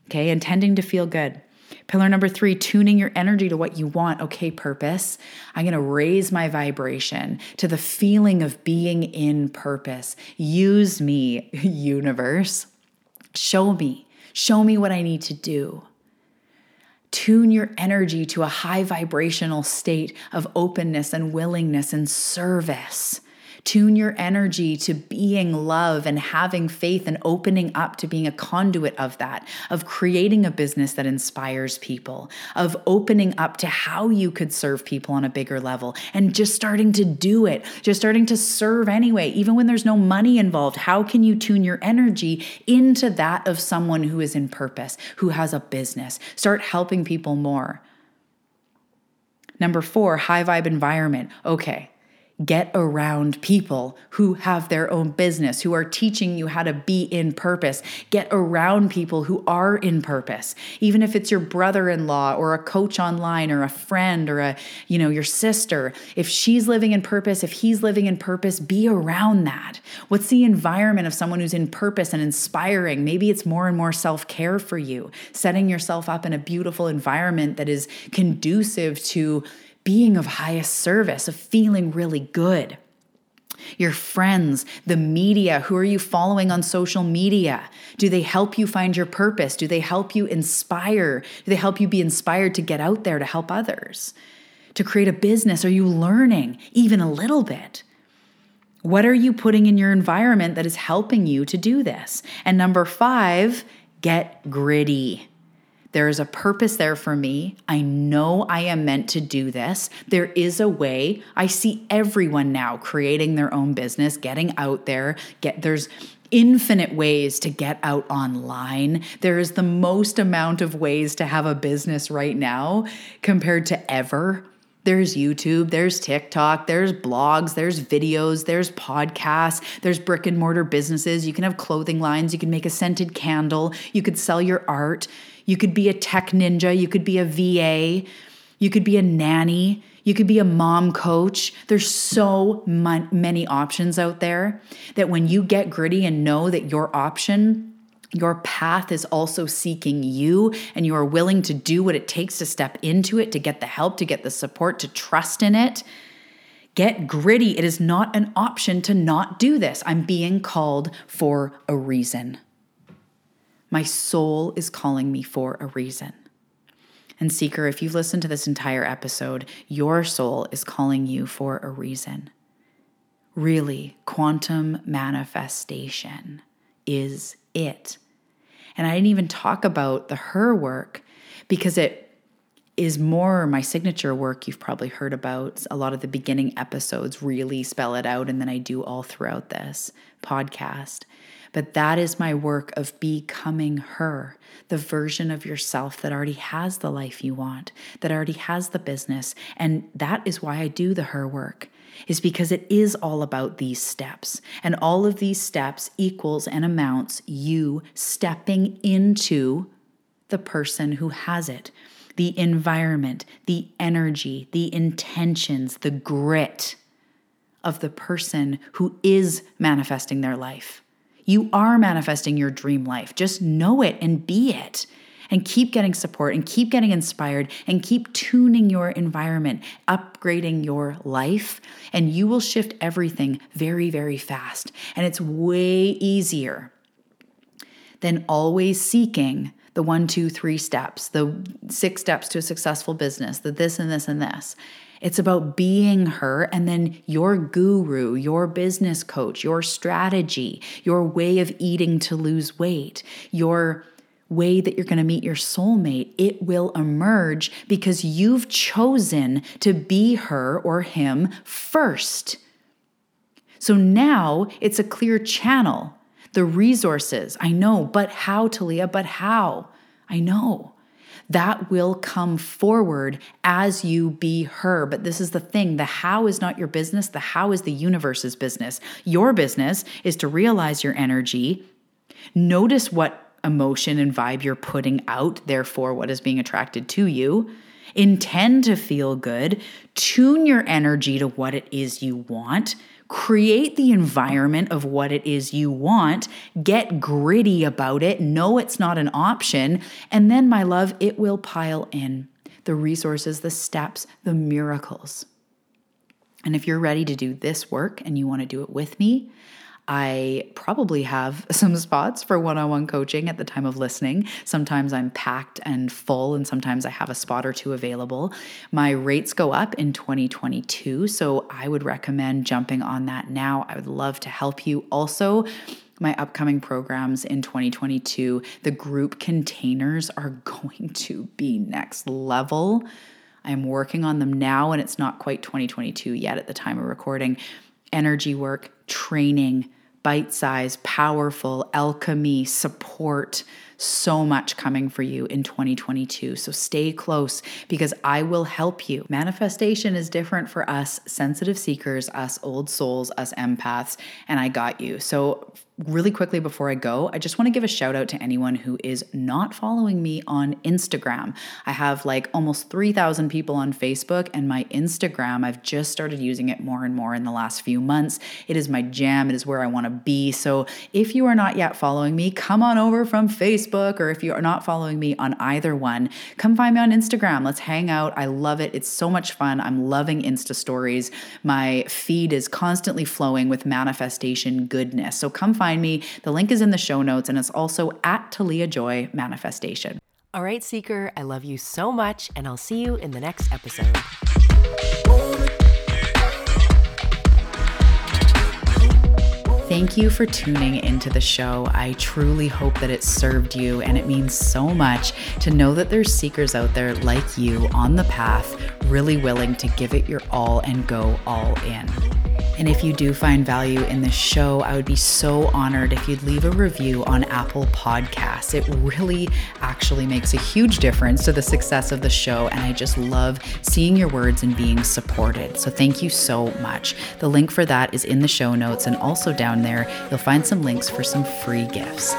Okay, intending to feel good. Pillar number three, tuning your energy to what you want. Okay, purpose. I'm going to raise my vibration to the feeling of being in purpose. Use me, universe. Show me. Show me what I need to do. Tune your energy to a high vibrational state of openness and willingness and service. Tune your energy to being love and having faith and opening up to being a conduit of that, of creating a business that inspires people, of opening up to how you could serve people on a bigger level and just starting to do it, just starting to serve anyway, even when there's no money involved. How can you tune your energy into that of someone who is in purpose, who has a business? Start helping people more. Number four, high vibe environment. Okay, Get around people who have their own business, who are teaching you how to be in purpose. Get around people who are in purpose. Even if it's your brother-in-law or a coach online or a friend or a, you know, your sister, if she's living in purpose, if he's living in purpose, be around that. What's the environment of someone who's in purpose and inspiring? Maybe it's more and more self-care for you, setting yourself up in a beautiful environment that is conducive to being of highest service, of feeling really good. Your friends, the media, who are you following on social media? Do they help you find your purpose? Do they help you inspire? Do they help you be inspired to get out there to help others? To create a business? Are you learning even a little bit? What are you putting in your environment that is helping you to do this? And number five, get gritty. There is a purpose there for me. I know I am meant to do this. There is a way. I see everyone now creating their own business, getting out there. Get there's infinite ways to get out online. There is the most amount of ways to have a business right now compared to ever. There's YouTube, there's TikTok, there's blogs, there's videos, there's podcasts, there's brick and mortar businesses. You can have clothing lines, you can make a scented candle, you could sell your art. You could be a tech ninja, you could be a VA, you could be a nanny, you could be a mom coach. There's so many options out there that when you get gritty and know that your option your path is also seeking you, and you are willing to do what it takes to step into it, to get the help, to get the support, to trust in it. Get gritty. It is not an option to not do this. I'm being called for a reason. My soul is calling me for a reason. And, Seeker, if you've listened to this entire episode, your soul is calling you for a reason. Really, quantum manifestation is it. And I didn't even talk about the her work because it is more my signature work you've probably heard about. A lot of the beginning episodes really spell it out, and then I do all throughout this podcast. But that is my work of becoming her, the version of yourself that already has the life you want, that already has the business. And that is why I do the her work is because it is all about these steps. And all of these steps equals and amounts you stepping into the person who has it, the environment, the energy, the intentions, the grit of the person who is manifesting their life. You are manifesting your dream life. Just know it and be it. And keep getting support and keep getting inspired and keep tuning your environment, upgrading your life, and you will shift everything very, very fast. And it's way easier than always seeking the one, two, three steps, the six steps to a successful business, the this and this and this. It's about being her and then your guru, your business coach, your strategy, your way of eating to lose weight, your way that you're going to meet your soulmate, it will emerge because you've chosen to be her or him first. So now it's a clear channel. The resources, I know, but how, Talia? But how? I know that will come forward as you be her. But this is the thing the how is not your business, the how is the universe's business. Your business is to realize your energy, notice what emotion and vibe you're putting out, therefore, what is being attracted to you. Intend to feel good, tune your energy to what it is you want create the environment of what it is you want, get gritty about it, know it's not an option, and then, my love, it will pile in the resources, the steps, the miracles. And if you're ready to do this work and you want to do it with me, I probably have some spots for one on one coaching at the time of listening. Sometimes I'm packed and full, and sometimes I have a spot or two available. My rates go up in 2022, so I would recommend jumping on that now. I would love to help you. Also, my upcoming programs in 2022, the group containers are going to be next level. I'm working on them now, and it's not quite 2022 yet at the time of recording. Energy work, training, bite size, powerful alchemy, support so much coming for you in 2022. So stay close because I will help you. Manifestation is different for us sensitive seekers, us old souls, us empaths, and I got you. So really quickly before I go, I just want to give a shout out to anyone who is not following me on Instagram. I have like almost 3,000 people on Facebook, and my Instagram, I've just started using it more and more in the last few months. It is my jam, it is where I want to be. So if you are not yet following me, come on over from Facebook, or if you are not following me on either one, come find me on Instagram. Let's hang out. I love it. It's so much fun. I'm loving Insta stories. My feed is constantly flowing with manifestation goodness. So come find find me. The link is in the show notes and it's also at Talia Joy Manifestation. All right, Seeker, I love you so much, and I'll see you in the next episode. Thank you for tuning into the show. I truly hope that it served you, and it means so much to know that there's seekers out there like you on the path, really willing to give it your all and go all in. And if you do find value in this show, I would be so honored if you'd leave a review on Apple Podcasts. It really actually makes a huge difference to the success of the show. And I just love seeing your words and being supported. So thank you so much. The link for that is in the show notes. And also down there, you'll find some links for some free gifts.